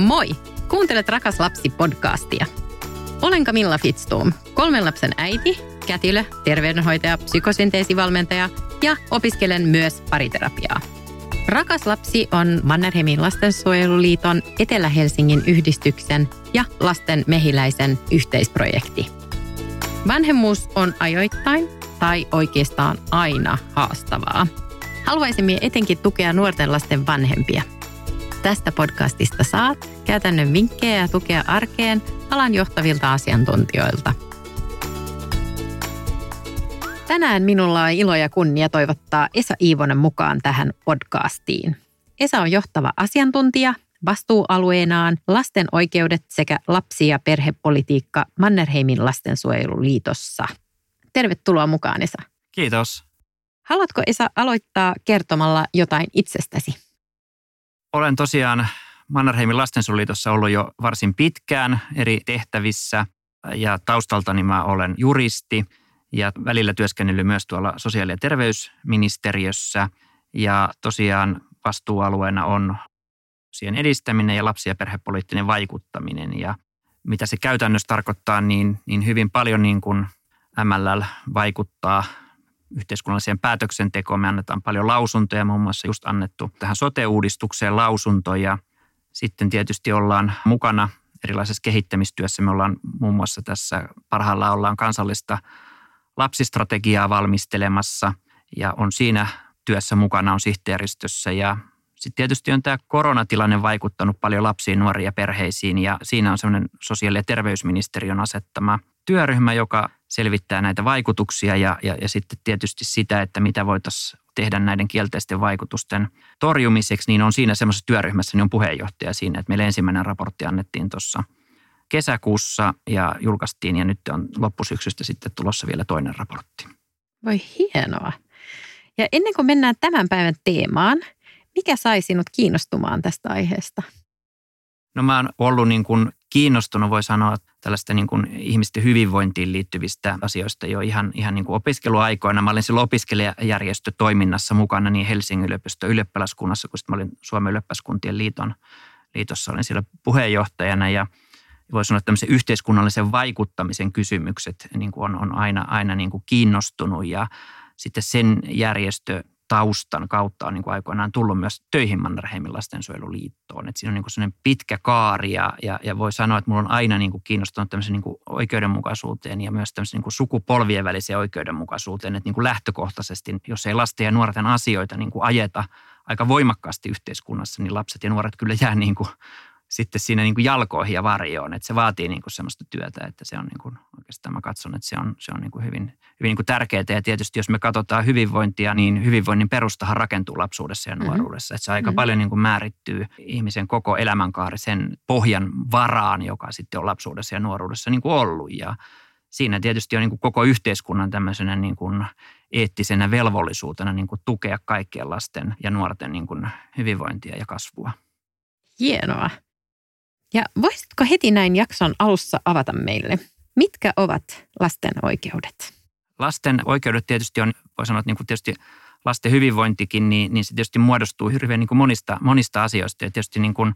Moi! Kuuntelet Rakas lapsi podcastia. Olen Camilla Fitztoom, kolmen lapsen äiti, kätilö, terveydenhoitaja, psykosynteesivalmentaja ja opiskelen myös pariterapiaa. Rakas lapsi on Mannerheimin lastensuojeluliiton Etelä-Helsingin yhdistyksen ja lasten mehiläisen yhteisprojekti. Vanhemmuus on ajoittain tai oikeastaan aina haastavaa. Haluaisimme etenkin tukea nuorten lasten vanhempia. Tästä podcastista saat käytännön vinkkejä ja tukea arkeen alan johtavilta asiantuntijoilta. Tänään minulla on ilo ja kunnia toivottaa Esa Iivonen mukaan tähän podcastiin. Esa on johtava asiantuntija vastuualueenaan lasten oikeudet sekä lapsi- ja perhepolitiikka Mannerheimin lastensuojeluliitossa. Tervetuloa mukaan Esa. Kiitos. Haluatko Esa aloittaa kertomalla jotain itsestäsi? Olen tosiaan Mannerheimin lastensuojeluliitossa ollut jo varsin pitkään eri tehtävissä ja taustaltani mä olen juristi ja välillä työskennellyt myös tuolla sosiaali- ja terveysministeriössä. Ja tosiaan vastuualueena on siihen edistäminen ja lapsi- ja perhepoliittinen vaikuttaminen. Ja mitä se käytännössä tarkoittaa, niin, niin hyvin paljon niin kuin MLL vaikuttaa yhteiskunnalliseen päätöksentekoon. Me annetaan paljon lausuntoja, muun muassa just annettu tähän sote-uudistukseen lausuntoja. Sitten tietysti ollaan mukana erilaisessa kehittämistyössä. Me ollaan muun muassa tässä parhaillaan ollaan kansallista lapsistrategiaa valmistelemassa ja on siinä työssä mukana on sihteeristössä ja sitten tietysti on tämä koronatilanne vaikuttanut paljon lapsiin, nuoriin ja perheisiin ja siinä on semmoinen sosiaali- ja terveysministeriön asettama työryhmä, joka selvittää näitä vaikutuksia ja, ja, ja sitten tietysti sitä, että mitä voitaisiin tehdä näiden kielteisten vaikutusten torjumiseksi, niin on siinä semmoisessa työryhmässä, niin on puheenjohtaja siinä, että meille ensimmäinen raportti annettiin tuossa kesäkuussa ja julkaistiin ja nyt on loppusyksystä sitten tulossa vielä toinen raportti. Voi hienoa. Ja ennen kuin mennään tämän päivän teemaan, mikä sai sinut kiinnostumaan tästä aiheesta? No mä oon ollut niin kuin kiinnostunut, voi sanoa, tällaista niin kuin ihmisten hyvinvointiin liittyvistä asioista jo ihan, ihan niin kuin opiskeluaikoina. Mä olin silloin opiskelijajärjestötoiminnassa mukana niin Helsingin yliopiston ylioppilaskunnassa, kun mä olin Suomen ylioppilaskuntien liiton, liitossa, olin siellä puheenjohtajana ja voi sanoa, että tämmöisen yhteiskunnallisen vaikuttamisen kysymykset niin kuin on, on aina, aina niin kuin kiinnostunut ja sitten sen järjestö taustan kautta on niin kuin aikoinaan tullut myös töihin Mannerheimin lastensuojeluliittoon. Et siinä on niin kuin pitkä kaari ja, ja, ja voi sanoa, että mulla on aina niin kuin kiinnostunut niin kuin oikeudenmukaisuuteen ja myös niin kuin sukupolvien väliseen oikeudenmukaisuuteen. Että niin kuin lähtökohtaisesti, jos ei lasten ja nuorten asioita niin kuin ajeta aika voimakkaasti yhteiskunnassa, niin lapset ja nuoret kyllä jää niin kuin sitten siinä niin kuin jalkoihin ja varjoon. Että se vaatii niin kuin semmoista työtä, että se on niin kuin, oikeastaan mä katson, että se on, se on niin kuin hyvin, hyvin niin kuin tärkeää. Ja tietysti jos me katsotaan hyvinvointia, niin hyvinvoinnin perustahan rakentuu lapsuudessa ja mhm. nuoruudessa. Mm-hmm. Että se aika mm-hmm. paljon niin kuin määrittyy ihmisen koko elämänkaari sen pohjan varaan, joka sitten on lapsuudessa ja nuoruudessa niin kuin ollut. Ja siinä tietysti on niin kuin koko yhteiskunnan tämmöisenä niin kuin eettisenä velvollisuutena niin kuin tukea kaikkien lasten ja nuorten niin kuin hyvinvointia ja kasvua. Hienoa. Ja voisitko heti näin jakson alussa avata meille, mitkä ovat lasten oikeudet? Lasten oikeudet tietysti on, voi sanoa, että niin kuin tietysti lasten hyvinvointikin, niin, niin se tietysti muodostuu hirveän niin kuin monista, monista asioista. Ja tietysti niin kuin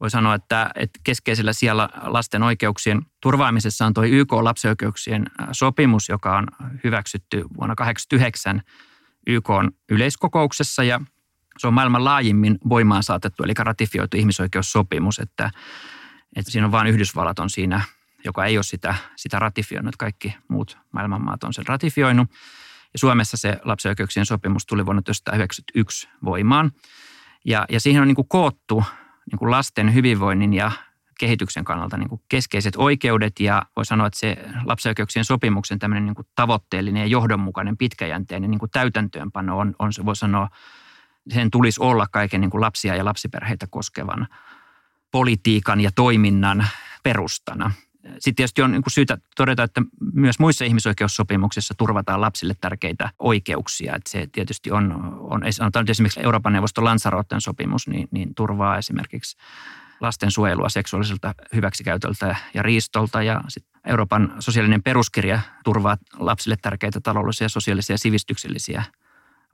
voi sanoa, että, että keskeisellä siellä lasten oikeuksien turvaamisessa on tuo YK lapsen oikeuksien sopimus, joka on hyväksytty vuonna 1989 YK yleiskokouksessa ja se on maailman laajimmin voimaan saatettu, eli ratifioitu ihmisoikeussopimus, että, että siinä on vain Yhdysvallat on siinä, joka ei ole sitä, sitä ratifioinut. Kaikki muut maailmanmaat on sen ratifioinut. Ja Suomessa se lapsen oikeuksien sopimus tuli vuonna 1991 voimaan. Ja, ja siihen on niin kuin koottu niin kuin lasten hyvinvoinnin ja kehityksen kannalta niin kuin keskeiset oikeudet ja voi sanoa, että se lapsen oikeuksien sopimuksen niin kuin tavoitteellinen ja johdonmukainen pitkäjänteinen niin kuin täytäntöönpano on, on se voi sanoa sen tulisi olla kaiken niin kuin lapsia ja lapsiperheitä koskevan politiikan ja toiminnan perustana. Sitten tietysti on niin kuin syytä todeta, että myös muissa ihmisoikeussopimuksissa turvataan lapsille tärkeitä oikeuksia. Että se tietysti on, on sanotaan esimerkiksi Euroopan neuvoston Lanzaroten sopimus, niin, niin turvaa esimerkiksi lasten suojelua seksuaaliselta hyväksikäytöltä ja riistolta. Ja sitten Euroopan sosiaalinen peruskirja turvaa lapsille tärkeitä taloudellisia, sosiaalisia ja sivistyksellisiä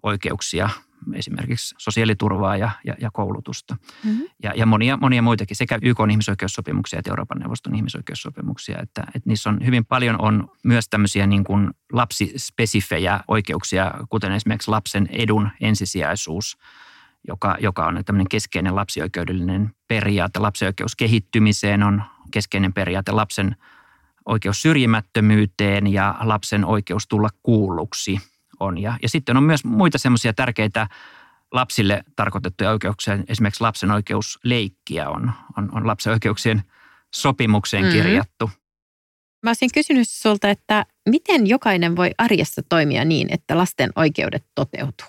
oikeuksia esimerkiksi sosiaaliturvaa ja, ja, ja koulutusta. Mm-hmm. Ja, ja monia, monia muitakin, sekä YK on ihmisoikeussopimuksia että Euroopan neuvoston ihmisoikeussopimuksia. Että, että niissä on hyvin paljon on myös tämmöisiä niin kuin lapsispesifejä oikeuksia, kuten esimerkiksi lapsen edun ensisijaisuus, joka, joka on tämmöinen keskeinen lapsioikeudellinen periaate. Lapsioikeus kehittymiseen on keskeinen periaate lapsen oikeus syrjimättömyyteen ja lapsen oikeus tulla kuulluksi on. Ja, ja sitten on myös muita semmoisia tärkeitä lapsille tarkoitettuja oikeuksia. Esimerkiksi lapsen oikeus leikkiä on, on, on lapsen oikeuksien sopimukseen mm-hmm. kirjattu. Mä olisin kysynyt sulta, että miten jokainen voi arjessa toimia niin, että lasten oikeudet toteutuu?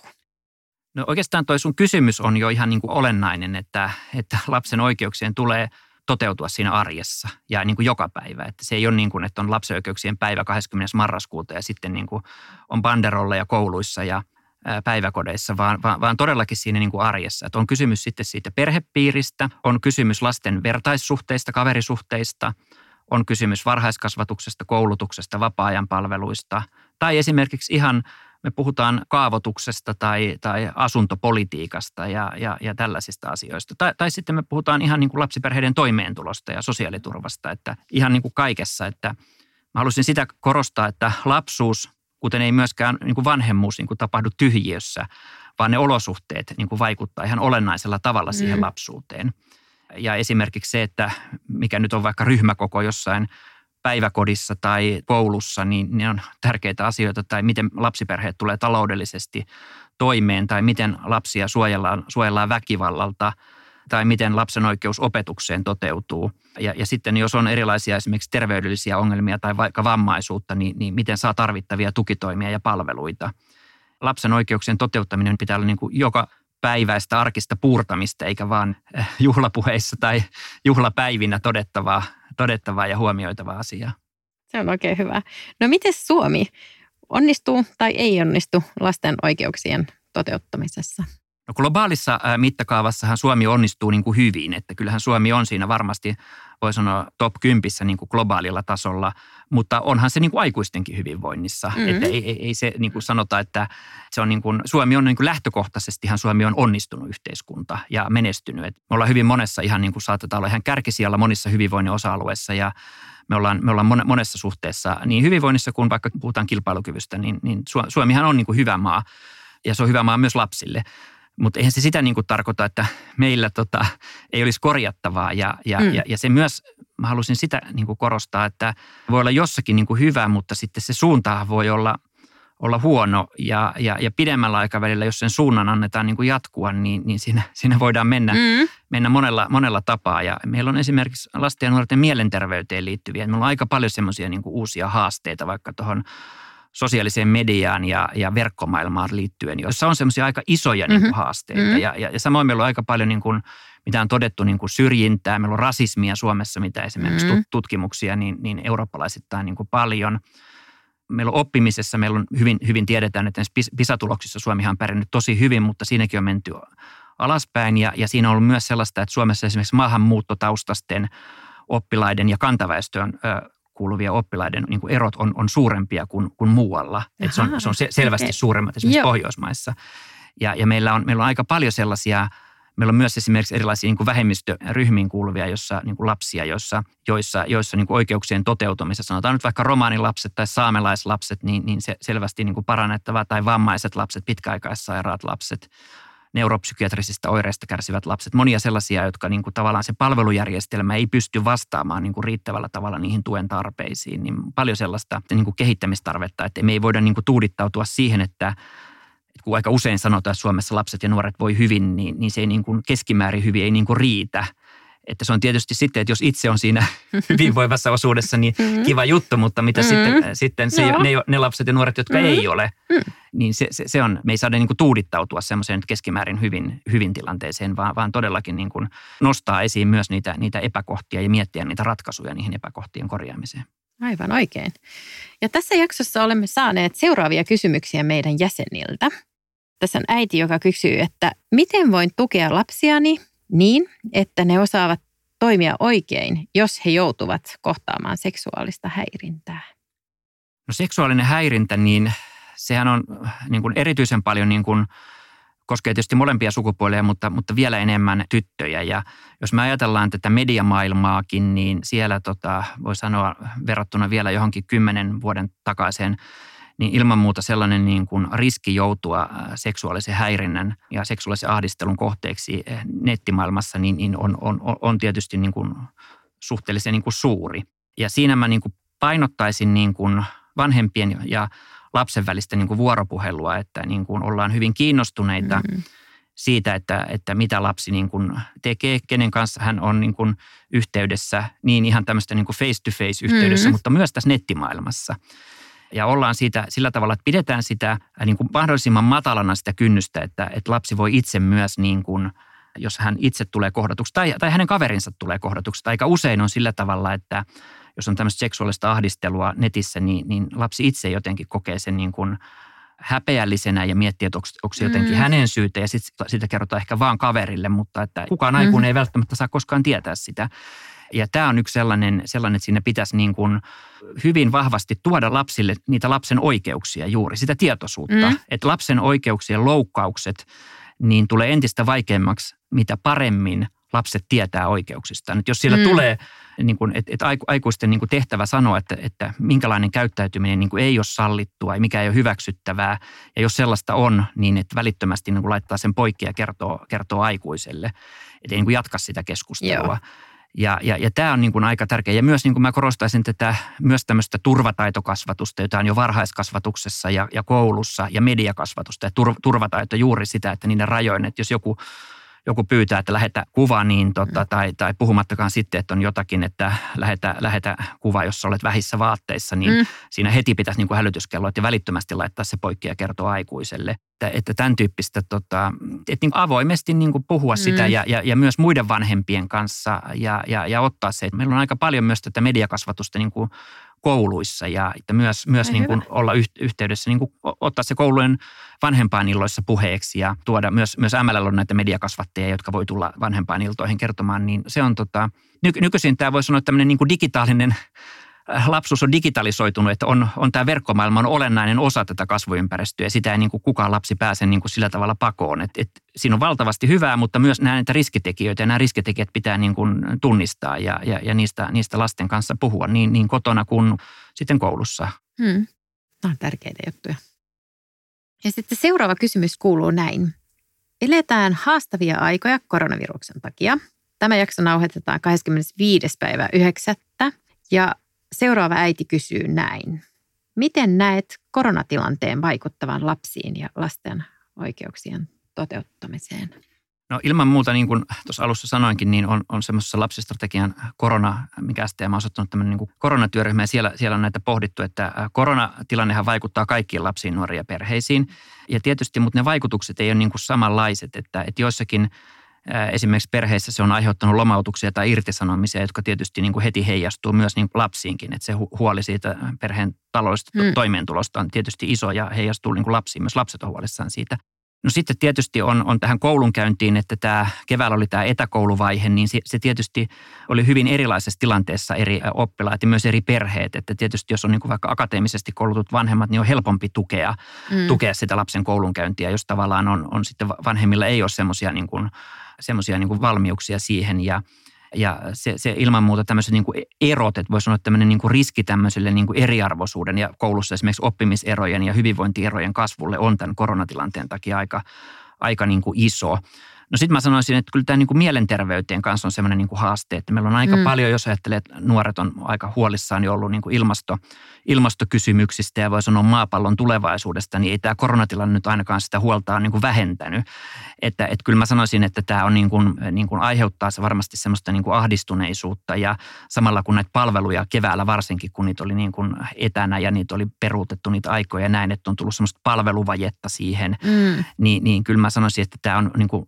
No oikeastaan toi sun kysymys on jo ihan niin kuin olennainen, että, että lapsen oikeuksien tulee – toteutua siinä arjessa ja niin kuin joka päivä. Että se ei ole niin kuin, että on lapsen oikeuksien päivä 20. marraskuuta ja sitten niin kuin on banderolleja kouluissa ja päiväkodeissa, vaan, vaan, vaan todellakin siinä niin kuin arjessa. Että on kysymys sitten siitä perhepiiristä, on kysymys lasten vertaissuhteista, kaverisuhteista, on kysymys varhaiskasvatuksesta, koulutuksesta, vapaa-ajan palveluista tai esimerkiksi ihan – me puhutaan kaavoituksesta tai, tai asuntopolitiikasta ja, ja, ja tällaisista asioista. Tai, tai sitten me puhutaan ihan niin kuin lapsiperheiden toimeentulosta ja sosiaaliturvasta, että ihan niin kuin kaikessa. Että mä haluaisin sitä korostaa, että lapsuus, kuten ei myöskään niin kuin vanhemmuus niin kuin tapahdu tyhjiössä, vaan ne olosuhteet niin kuin vaikuttaa ihan olennaisella tavalla siihen mm. lapsuuteen. Ja esimerkiksi se, että mikä nyt on vaikka ryhmäkoko jossain päiväkodissa tai koulussa, niin ne on tärkeitä asioita, tai miten lapsiperheet tulee taloudellisesti toimeen, tai miten lapsia suojellaan, suojellaan väkivallalta, tai miten lapsen oikeus opetukseen toteutuu. Ja, ja sitten jos on erilaisia esimerkiksi terveydellisiä ongelmia tai vaikka vammaisuutta, niin, niin miten saa tarvittavia tukitoimia ja palveluita. Lapsen oikeuksien toteuttaminen pitää olla niin kuin joka päiväistä arkista puurtamista, eikä vaan eh, juhlapuheissa tai juhlapäivinä todettavaa todettavaa ja huomioitavaa asiaa. Se on oikein hyvä. No miten Suomi onnistuu tai ei onnistu lasten oikeuksien toteuttamisessa? No globaalissa mittakaavassahan Suomi onnistuu niin kuin hyvin, että kyllähän Suomi on siinä varmasti, voi sanoa top 10 niin kuin globaalilla tasolla, mutta onhan se niin kuin aikuistenkin hyvinvoinnissa. Mm-hmm. Että ei, ei, ei se niin kuin sanota, että se on niin kuin, Suomi on niin kuin lähtökohtaisestihan Suomi on onnistunut yhteiskunta ja menestynyt. Et me ollaan hyvin monessa ihan niin kuin saatetaan olla ihan kärkisijalla monissa hyvinvoinnin osa-alueissa ja me ollaan, me ollaan monessa suhteessa niin hyvinvoinnissa kuin vaikka puhutaan kilpailukyvystä, niin, niin Suomihan on niin kuin hyvä maa ja se on hyvä maa myös lapsille. Mutta eihän se sitä niin kuin tarkoita, että meillä tota, ei olisi korjattavaa. Ja, ja, mm. ja, ja se myös, mä halusin sitä niin kuin korostaa, että voi olla jossakin niin kuin hyvä, mutta sitten se suunta voi olla, olla huono. Ja, ja, ja pidemmällä aikavälillä, jos sen suunnan annetaan niin kuin jatkua, niin, niin siinä, siinä voidaan mennä, mm. mennä monella, monella tapaa. Ja meillä on esimerkiksi lasten ja nuorten mielenterveyteen liittyviä. Meillä on aika paljon semmoisia niin uusia haasteita vaikka tuohon sosiaaliseen mediaan ja, ja verkkomaailmaan liittyen, joissa on semmoisia aika isoja mm-hmm. niin kuin, haasteita. Mm-hmm. Ja, ja, ja samoin meillä on aika paljon, niin kuin, mitä on todettu, niin kuin syrjintää. Meillä on rasismia Suomessa, mitä esimerkiksi mm-hmm. tutkimuksia, niin, niin eurooppalaisittain niin kuin paljon. Meillä on oppimisessa, meillä on hyvin, hyvin tiedetään, että PISA-tuloksissa Suomihan on pärjännyt tosi hyvin, mutta siinäkin on menty alaspäin. Ja, ja siinä on ollut myös sellaista, että Suomessa esimerkiksi maahanmuuttotaustasten oppilaiden ja kantaväestön kuuluvia oppilaiden niin kuin erot on, on suurempia kuin, kuin muualla. Et se, on, se on selvästi okay. suuremmat esimerkiksi Joo. Pohjoismaissa. Ja, ja meillä, on, meillä on aika paljon sellaisia, meillä on myös esimerkiksi erilaisia niin kuin vähemmistöryhmiin kuuluvia jossa, niin kuin lapsia, joissa, joissa, joissa niin kuin oikeuksien toteutumisessa, sanotaan nyt vaikka romaanilapset tai saamelaislapset, niin, niin se selvästi niin kuin parannettava, tai vammaiset lapset, pitkäaikaissairaat lapset – neuropsykiatrisista oireista kärsivät lapset, monia sellaisia, jotka niin kuin tavallaan se palvelujärjestelmä ei pysty vastaamaan niin kuin riittävällä tavalla niihin tuen tarpeisiin, niin paljon sellaista niin kuin kehittämistarvetta, että me ei voida niin kuin tuudittautua siihen, että kun aika usein sanotaan, että Suomessa lapset ja nuoret voi hyvin, niin, niin se ei niin kuin keskimäärin hyvin ei niin kuin riitä – että se on tietysti sitten, että jos itse on siinä hyvinvoivassa osuudessa, niin mm-hmm. kiva juttu, mutta mitä mm-hmm. sitten, sitten se, ne, ne lapset ja nuoret, jotka mm-hmm. ei ole, mm. niin se, se, se on, me ei saada niin kuin tuudittautua semmoiseen keskimäärin hyvin, hyvin tilanteeseen, vaan, vaan todellakin niin kuin nostaa esiin myös niitä, niitä epäkohtia ja miettiä niitä ratkaisuja niihin epäkohtien korjaamiseen. Aivan oikein. Ja tässä jaksossa olemme saaneet seuraavia kysymyksiä meidän jäseniltä. Tässä on äiti, joka kysyy, että miten voin tukea lapsiani niin, että ne osaavat toimia oikein, jos he joutuvat kohtaamaan seksuaalista häirintää? No seksuaalinen häirintä, niin sehän on niin kuin erityisen paljon niin kuin koskee tietysti molempia sukupuolia, mutta, mutta vielä enemmän tyttöjä. Ja jos me ajatellaan tätä mediamaailmaakin, niin siellä tota, voi sanoa verrattuna vielä johonkin kymmenen vuoden takaiseen niin ilman muuta sellainen niin kuin riski joutua seksuaalisen häirinnän ja seksuaalisen ahdistelun kohteeksi nettimaailmassa niin, niin on, on, on tietysti niin kuin suhteellisen niin kuin suuri. Ja siinä mä niin kuin painottaisin niin kuin vanhempien ja lapsen välistä niin kuin vuoropuhelua, että niin kuin ollaan hyvin kiinnostuneita mm-hmm. siitä, että, että mitä lapsi niin kuin tekee, kenen kanssa hän on niin kuin yhteydessä, niin ihan tämmöistä niin kuin face-to-face yhteydessä, mm-hmm. mutta myös tässä nettimaailmassa. Ja ollaan siitä sillä tavalla, että pidetään sitä niin kuin mahdollisimman matalana sitä kynnystä, että, että lapsi voi itse myös niin kuin, jos hän itse tulee kohdatuksi tai, tai hänen kaverinsa tulee kohdatuksi. Aika usein on sillä tavalla, että jos on tämmöistä seksuaalista ahdistelua netissä, niin, niin lapsi itse jotenkin kokee sen niin kuin häpeällisenä ja miettii, että onko, se jotenkin mm. hänen syytä ja sit, sitä kerrotaan ehkä vaan kaverille, mutta että kukaan aikuinen mm. ei välttämättä saa koskaan tietää sitä. Ja tämä on yksi sellainen, sellainen että sinne pitäisi niin kuin hyvin vahvasti tuoda lapsille niitä lapsen oikeuksia juuri, sitä tietoisuutta. Mm. Että lapsen oikeuksien loukkaukset niin tulee entistä vaikeammaksi, mitä paremmin lapset tietää oikeuksistaan. Että jos siellä mm. tulee, niin kuin, että, että aikuisten niin kuin tehtävä sanoa, että, että minkälainen käyttäytyminen niin kuin ei ole sallittua ja mikä ei ole hyväksyttävää. Ja jos sellaista on, niin että välittömästi niin kuin laittaa sen poikki ja kertoo, kertoo aikuiselle. Että ei niin kuin jatka sitä keskustelua. Joo. Ja, ja, ja tämä on niin kuin aika tärkeä. Ja myös niin kuin mä korostaisin tätä, myös tämmöistä turvataitokasvatusta, jota on jo varhaiskasvatuksessa ja, ja koulussa ja mediakasvatusta. Ja tur, turvataito juuri sitä, että niiden rajoin, että jos joku joku pyytää, että lähetä kuva, niin tota, tai, tai puhumattakaan sitten, että on jotakin, että lähetä, lähetä kuva, jos olet vähissä vaatteissa, niin mm. siinä heti pitäisi niin kuin hälytyskello, ja välittömästi laittaa se poikki ja kertoa aikuiselle. Että, että tämän tyyppistä, tota, että niin avoimesti niin kuin puhua mm. sitä ja, ja, ja, myös muiden vanhempien kanssa ja, ja, ja ottaa se. Että meillä on aika paljon myös tätä mediakasvatusta niin kuin kouluissa ja että myös, myös niin kuin olla yhteydessä, niin kuin ottaa se koulujen vanhempainilloissa puheeksi ja tuoda myös, myös MLL on näitä mediakasvattajia, jotka voi tulla vanhempainiltoihin kertomaan, niin se on tota, nykyisin tämä voi sanoa tämmöinen niin kuin digitaalinen lapsuus on digitalisoitunut, että on, on tämä verkkomaailma on olennainen osa tätä kasvuympäristöä sitä ei niin kuin kukaan lapsi pääse niin kuin sillä tavalla pakoon. Et, et siinä on valtavasti hyvää, mutta myös näitä riskitekijöitä ja nämä riskitekijät pitää niin kuin tunnistaa ja, ja, ja niistä, niistä lasten kanssa puhua niin, niin kotona kuin sitten koulussa. Hmm. Nämä on tärkeitä juttuja. Ja sitten seuraava kysymys kuuluu näin. Eletään haastavia aikoja koronaviruksen takia. Tämä jakso nauhoitetaan 25. päivä 9. Ja Seuraava äiti kysyy näin. Miten näet koronatilanteen vaikuttavan lapsiin ja lasten oikeuksien toteuttamiseen? No ilman muuta, niin kuin tuossa alussa sanoinkin, niin on, on semmoisessa lapsistrategian korona, mikä STM on osoittanut tämmöinen niin koronatyöryhmä ja siellä, siellä on näitä pohdittu, että koronatilannehan vaikuttaa kaikkiin lapsiin, nuoriin ja perheisiin. Ja tietysti, mutta ne vaikutukset ei ole niin kuin samanlaiset, että, että joissakin – Esimerkiksi perheissä se on aiheuttanut lomautuksia tai irtisanomisia, jotka tietysti niin kuin heti heijastuu myös niin kuin lapsiinkin. Että se huoli siitä perheen taloudellisesta hmm. toimeentulosta on tietysti iso ja heijastuu niin kuin lapsiin. Myös lapset on huolissaan siitä. No sitten tietysti on, on tähän koulunkäyntiin, että tämä keväällä oli tämä etäkouluvaihe, niin se, se tietysti oli hyvin erilaisessa tilanteessa eri oppilaat ja myös eri perheet. Että tietysti jos on niin kuin vaikka akateemisesti koulutut vanhemmat, niin on helpompi tukea, mm. tukea sitä lapsen koulunkäyntiä, jos tavallaan on, on sitten vanhemmilla ei ole semmoisia niin kuin semmoisia niin valmiuksia siihen ja ja se, se ilman muuta tämmöiset niin erot, että voisi sanoa tämmöinen niin kuin riski tämmöiselle niin kuin eriarvoisuuden ja koulussa esimerkiksi oppimiserojen ja hyvinvointierojen kasvulle on tämän koronatilanteen takia aika, aika niin kuin iso. No sitten mä sanoisin, että kyllä tämä niin kuin mielenterveyteen kanssa on semmoinen niin kuin haaste, että meillä on aika mm. paljon, jos ajattelee, että nuoret on aika huolissaan jo ollut niin kuin ilmasto, ilmastokysymyksistä ja voi sanoa maapallon tulevaisuudesta, niin ei tämä koronatilanne nyt ainakaan sitä huolta on niin kuin vähentänyt. Että, että kyllä mä sanoisin, että tämä on niin kuin, niin kuin aiheuttaa se varmasti semmoista niin kuin ahdistuneisuutta ja samalla kun näitä palveluja keväällä varsinkin, kun niitä oli niin kuin etänä ja niitä oli peruutettu niitä aikoja ja näin, että on tullut semmoista palveluvajetta siihen, mm. niin, niin kyllä mä sanoisin, että tämä on niin kuin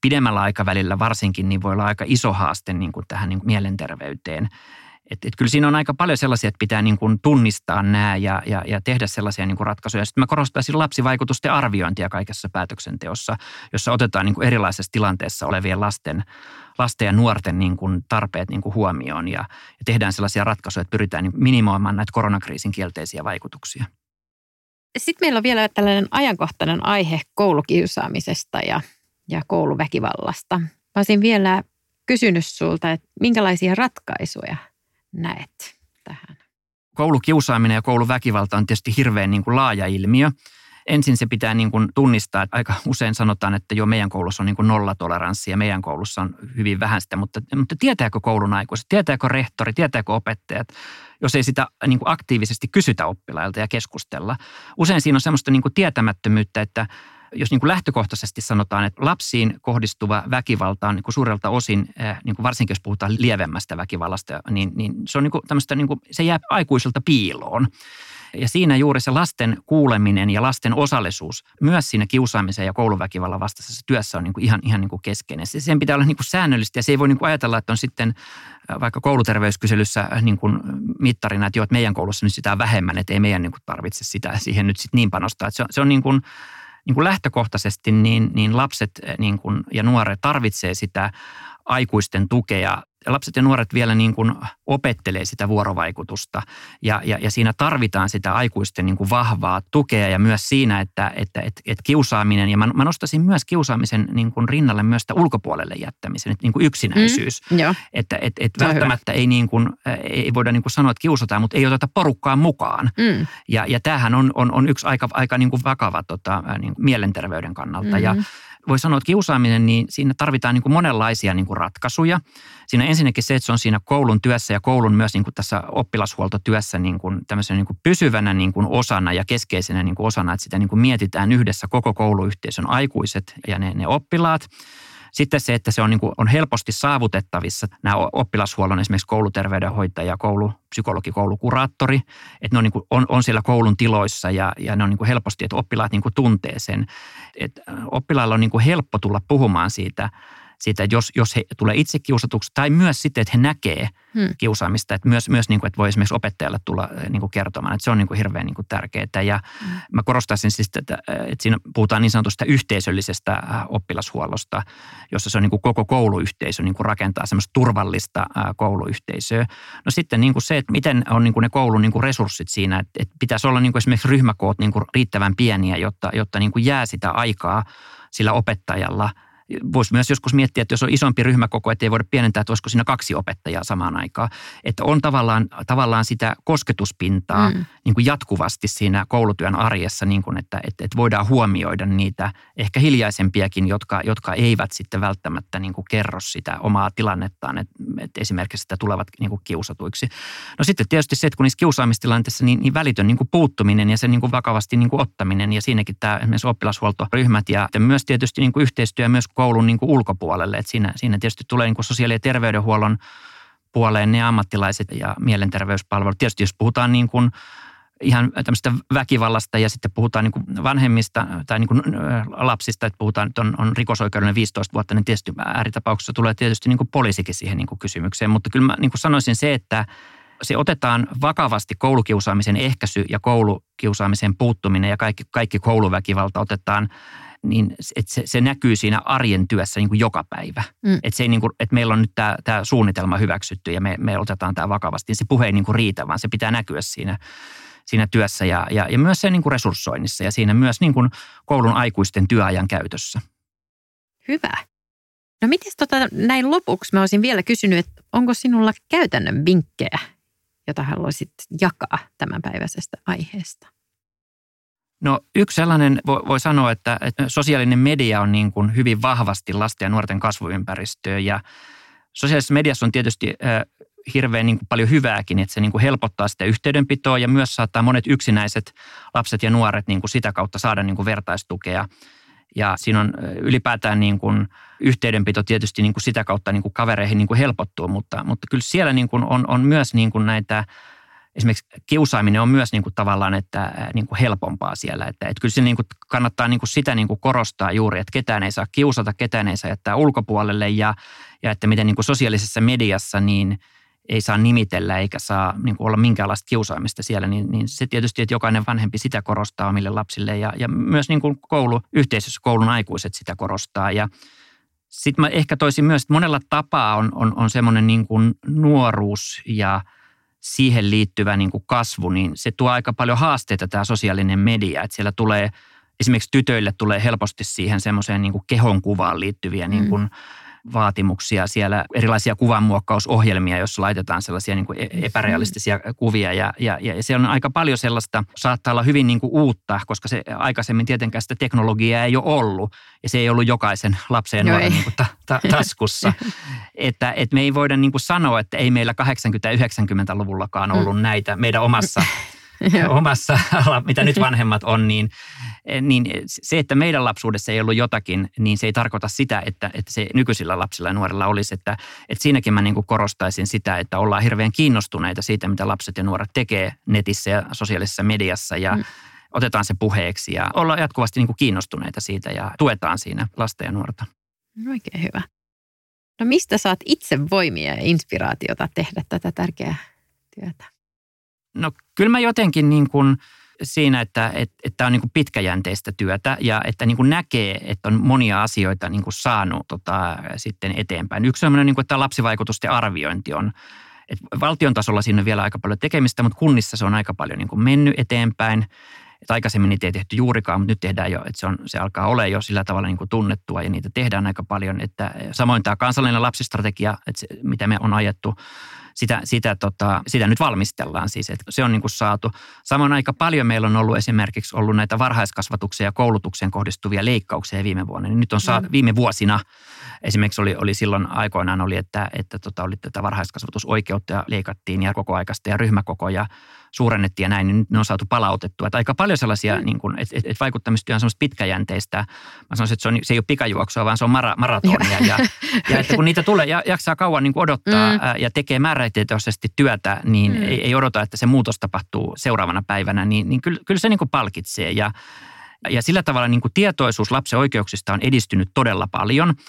pidemmällä aikavälillä varsinkin niin voi olla aika iso haaste niin kuin tähän niin kuin mielenterveyteen. Et, et kyllä siinä on aika paljon sellaisia, että pitää niin kuin tunnistaa nämä ja, ja, ja tehdä sellaisia niin kuin ratkaisuja. Sitten mä korostaisin lapsivaikutusten arviointia kaikessa päätöksenteossa, jossa otetaan niin kuin erilaisessa tilanteessa olevien lasten, lasten ja nuorten niin kuin tarpeet niin kuin huomioon ja, ja tehdään sellaisia ratkaisuja, että pyritään niin minimoimaan näitä koronakriisin kielteisiä vaikutuksia. Sitten meillä on vielä tällainen ajankohtainen aihe koulukiusaamisesta ja, ja kouluväkivallasta. Mä olisin vielä kysynyt sulta, että minkälaisia ratkaisuja näet tähän? Koulukiusaaminen ja kouluväkivalta on tietysti hirveän niin kuin laaja ilmiö. Ensin se pitää niin kuin tunnistaa, että aika usein sanotaan, että jo meidän koulussa on niin kuin nollatoleranssi ja meidän koulussa on hyvin vähän sitä, mutta, mutta tietääkö koulun aikuiset, tietääkö rehtori, tietääkö opettajat, jos ei sitä niin kuin aktiivisesti kysytä oppilailta ja keskustella. Usein siinä on semmoista niin kuin tietämättömyyttä, että jos niin kuin lähtökohtaisesti sanotaan, että lapsiin kohdistuva väkivalta on niin kuin suurelta osin, niin kuin varsinkin jos puhutaan lievemmästä väkivallasta, niin, niin se on niin kuin niin kuin, se jää aikuisilta piiloon. Ja siinä juuri se lasten kuuleminen ja lasten osallisuus myös siinä kiusaamisen ja kouluväkivallan vastaisessa työssä on niin kuin ihan, ihan niin kuin keskeinen. Sen pitää olla niin kuin säännöllistä ja se ei voi niin kuin ajatella, että on sitten vaikka kouluterveyskyselyssä niin kuin mittarina, että jo, että meidän koulussa nyt sitä vähemmän, että ei meidän niin kuin tarvitse sitä siihen nyt sitten niin panostaa. Että se, on, se on niin kuin, niin kuin lähtökohtaisesti niin, niin lapset äh, niin kuin, ja nuoret tarvitsee sitä aikuisten tukea lapset ja nuoret vielä niin kuin opettelee sitä vuorovaikutusta ja, ja, ja siinä tarvitaan sitä aikuisten niin kuin vahvaa tukea ja myös siinä, että, että että että kiusaaminen ja mä, mä nostaisin myös kiusaamisen niin kuin rinnalle myös sitä ulkopuolelle jättämisen, että niin kuin yksinäisyys. Mm, että et, et välttämättä ei, niin kuin, ei voida niin kuin sanoa, että kiusataan, mutta ei oteta porukkaan mukaan. Mm. Ja, ja tämähän on, on, on yksi aika, aika niin kuin vakava tota, niin kuin mielenterveyden kannalta mm. ja voi sanoa, että kiusaaminen, niin siinä tarvitaan niin kuin monenlaisia niin kuin ratkaisuja. Siinä ensinnäkin se, että se on siinä koulun työssä ja koulun myös niin kuin tässä oppilashuoltotyössä niin kuin niin kuin pysyvänä niin kuin osana ja keskeisenä niin kuin osana, että sitä niin kuin mietitään yhdessä koko kouluyhteisön aikuiset ja ne, ne oppilaat. Sitten se, että se on, niin kuin, on helposti saavutettavissa nämä oppilashuollon esimerkiksi kouluterveydenhoitaja, koulupsykologi, koulukuraattori, että ne on, niin kuin, on, on siellä koulun tiloissa ja, ja ne on niin kuin helposti, että oppilaat niin kuin tuntee sen. Että oppilailla on niin kuin helppo tulla puhumaan siitä, siitä, että jos, jos he tulee itse kiusatuksi tai myös sitten, että he näkee hmm. kiusaamista, että myös, myös niin kuin, että voi esimerkiksi opettajalle tulla eh, niin kuin kertomaan, että se on niin kuin hirveän niin kuin tärkeää. Ja hmm. mä korostaisin siis, että, että siinä puhutaan niin sanotusta yhteisöllisestä äh, oppilashuollosta, jossa se on niin kuin koko kouluyhteisö niin kuin rakentaa semmoista turvallista kouluyhteisöä. No sitten niin kuin se, että miten on niin kuin ne koulun niin kuin resurssit siinä, että, että pitäisi olla niin kuin esimerkiksi ryhmäkoot niin kuin riittävän pieniä, jotta, jotta niin kuin jää sitä aikaa sillä opettajalla – Voisi myös joskus miettiä, että jos on isompi ryhmäkoko, että ei voida pienentää, että olisiko siinä kaksi opettajaa samaan aikaan. Että on tavallaan, tavallaan sitä kosketuspintaa mm. niin kuin jatkuvasti siinä koulutyön arjessa, niin kuin että, että, että voidaan huomioida niitä ehkä hiljaisempiakin, jotka, jotka eivät sitten välttämättä niin kuin kerro sitä omaa tilannettaan, että, että esimerkiksi sitä tulevat niin kuin kiusatuiksi. No sitten tietysti se, että kun niissä kiusaamistilanteissa niin, niin välitön niin kuin puuttuminen ja sen niin kuin vakavasti niin kuin ottaminen ja siinäkin tämä esimerkiksi oppilashuoltoryhmät ja myös tietysti niin kuin yhteistyö myös koulun niin kuin ulkopuolelle. Et siinä, siinä tietysti tulee niin kuin sosiaali- ja terveydenhuollon puoleen ne ammattilaiset ja mielenterveyspalvelut. Tietysti jos puhutaan niin kuin ihan tämmöistä väkivallasta ja sitten puhutaan niin kuin vanhemmista tai niin kuin lapsista, että puhutaan, että on, on rikosoikeudellinen 15 vuotta, niin tietysti ääritapauksessa tulee tietysti niin kuin poliisikin siihen niin kuin kysymykseen. Mutta kyllä mä niin kuin sanoisin se, että se otetaan vakavasti koulukiusaamisen ehkäisy ja koulukiusaamisen puuttuminen ja kaikki, kaikki kouluväkivalta otetaan niin että se, se näkyy siinä arjen työssä niin kuin joka päivä. Mm. Että, se ei niin kuin, että meillä on nyt tämä, tämä suunnitelma hyväksytty ja me, me otetaan tämä vakavasti. Se puhe ei niin kuin riitä, vaan se pitää näkyä siinä, siinä työssä ja, ja, ja myös sen niin kuin resurssoinnissa ja siinä myös niin kuin koulun aikuisten työajan käytössä. Hyvä. No miten tota, näin lopuksi mä olisin vielä kysynyt, että onko sinulla käytännön vinkkejä, jota haluaisit jakaa tämänpäiväisestä aiheesta? No yksi sellainen voi, voi sanoa, että, että sosiaalinen media on niin kuin hyvin vahvasti lasten ja nuorten kasvuympäristöä ja sosiaalisessa mediassa on tietysti äh, hirveän niin kuin paljon hyvääkin, että se niin kuin helpottaa sitä yhteydenpitoa ja myös saattaa monet yksinäiset lapset ja nuoret niin kuin sitä kautta saada niin kuin vertaistukea. Ja siinä on ylipäätään niin kuin yhteydenpito tietysti niin kuin sitä kautta niin kuin kavereihin niin kuin helpottuu, mutta, mutta kyllä siellä niin kuin on, on myös niin kuin näitä esimerkiksi kiusaaminen on myös niin kuin tavallaan että, niin kuin helpompaa siellä. Että, että kyllä se niin kuin kannattaa niin kuin sitä niin kuin korostaa juuri, että ketään ei saa kiusata, ketään ei saa jättää ulkopuolelle ja, ja että miten niin kuin sosiaalisessa mediassa niin ei saa nimitellä eikä saa niin kuin olla minkäänlaista kiusaamista siellä, niin, niin se tietysti, että jokainen vanhempi sitä korostaa omille lapsille ja, ja myös niin kuin koulu, yhteisössä koulun aikuiset sitä korostaa ja sitten mä ehkä toisin myös, että monella tapaa on, on, on semmoinen niin kuin nuoruus ja – siihen liittyvä niin kuin kasvu, niin se tuo aika paljon haasteita tämä sosiaalinen media. Että siellä tulee, esimerkiksi tytöille tulee helposti siihen semmoiseen niin kehonkuvaan liittyviä mm. niin kuin vaatimuksia siellä, erilaisia kuvanmuokkausohjelmia, joissa laitetaan sellaisia niin kuin e- epärealistisia kuvia ja, ja, ja se on aika paljon sellaista, saattaa olla hyvin niin kuin uutta, koska se aikaisemmin tietenkään sitä teknologiaa ei ole ollut ja se ei ollut jokaisen lapsen ja nuoren niin kuin ta, ta, taskussa. että, että me ei voida niin kuin sanoa, että ei meillä 80-90-luvullakaan ollut mm. näitä meidän omassa omassa, mitä nyt vanhemmat on, niin, niin se, että meidän lapsuudessa ei ollut jotakin, niin se ei tarkoita sitä, että, että se nykyisillä lapsilla ja nuorilla olisi. Että, että siinäkin mä niin kuin korostaisin sitä, että ollaan hirveän kiinnostuneita siitä, mitä lapset ja nuoret tekee netissä ja sosiaalisessa mediassa ja mm. otetaan se puheeksi ja ollaan jatkuvasti niin kuin kiinnostuneita siitä ja tuetaan siinä lasta ja nuorta. Oikein hyvä. No mistä saat itse voimia ja inspiraatiota tehdä tätä tärkeää työtä? No kyllä mä jotenkin niin kuin siinä, että että että on niin kuin pitkäjänteistä työtä ja että niin kuin näkee, että on monia asioita niin kuin saanut tota, sitten eteenpäin. Yksi sellainen, niin kuin, että lapsivaikutusten arviointi on, että valtion tasolla siinä on vielä aika paljon tekemistä, mutta kunnissa se on aika paljon niin kuin mennyt eteenpäin. Että aikaisemmin niitä ei tehty juurikaan, mutta nyt tehdään jo, että se, on, se alkaa olla jo sillä tavalla niin kuin tunnettua ja niitä tehdään aika paljon. Että samoin tämä kansallinen lapsistrategia, että se, mitä me on ajettu sitä, sitä, tota, sitä nyt valmistellaan siis, että se on niin kuin saatu. Samoin aika paljon meillä on ollut esimerkiksi ollut näitä varhaiskasvatukseen ja koulutukseen kohdistuvia leikkauksia viime vuonna. Niin nyt on saa, viime vuosina esimerkiksi oli, oli silloin aikoinaan oli, että, että tota, oli tätä varhaiskasvatusoikeutta ja leikattiin ja koko aikaista ja ryhmäkokoja suurennettiin ja näin, niin nyt ne on saatu palautettua. Että aika paljon sellaisia, mm. niin kuin, että, että vaikuttamistyö on semmoista pitkäjänteistä. Mä sanoisin, että se, on, se ei ole pikajuoksua, vaan se on mara, maratonia. ja, ja että kun niitä tulee, ja jaksaa kauan niin kuin odottaa mm. ja tekee määrätietoisesti työtä, niin mm. ei, ei odota, että se muutos tapahtuu seuraavana päivänä, niin, niin kyllä, kyllä se niin kuin palkitsee. Ja, ja sillä tavalla niin kuin tietoisuus lapsen oikeuksista on edistynyt todella paljon –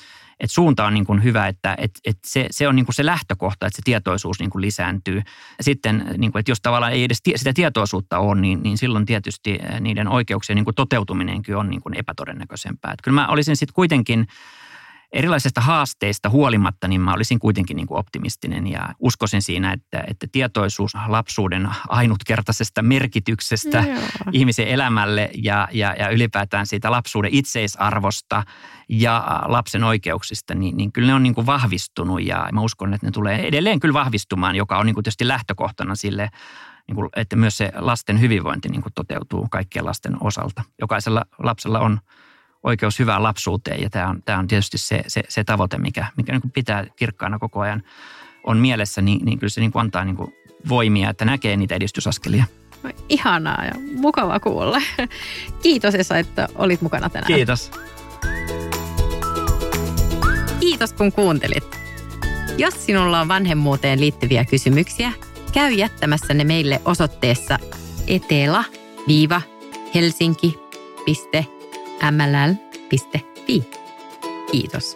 että suunta on niin kuin hyvä, että, että, että se, se on niin kuin se lähtökohta, että se tietoisuus niin kuin lisääntyy. Sitten, niin kuin, että jos tavallaan ei edes sitä tietoisuutta ole, niin, niin silloin tietysti niiden oikeuksien niin kuin toteutuminenkin on niin kuin epätodennäköisempää. Että kyllä mä olisin sitten kuitenkin – erilaisista haasteista huolimatta, niin mä olisin kuitenkin niin kuin optimistinen ja uskoisin siinä, että, että tietoisuus lapsuuden ainutkertaisesta merkityksestä Joo. ihmisen elämälle ja, ja, ja ylipäätään siitä lapsuuden itseisarvosta ja lapsen oikeuksista, niin, niin kyllä ne on niin kuin vahvistunut ja mä uskon, että ne tulee edelleen kyllä vahvistumaan, joka on niin kuin tietysti lähtökohtana sille niin kuin, että myös se lasten hyvinvointi niin kuin toteutuu kaikkien lasten osalta. Jokaisella lapsella on oikeus hyvään lapsuuteen ja tämä on, tämä on tietysti se, se, se tavoite, mikä, mikä niin pitää kirkkaana koko ajan on mielessä, niin, niin kyllä se niin antaa niin voimia, että näkee niitä edistysaskelia. Ihanaa ja mukava kuulla. Kiitos Esa, että olit mukana tänään. Kiitos. Kiitos kun kuuntelit. Jos sinulla on vanhemmuuteen liittyviä kysymyksiä, käy jättämässä ne meille osoitteessa etela-helsinki.com mll.fi. Kiitos.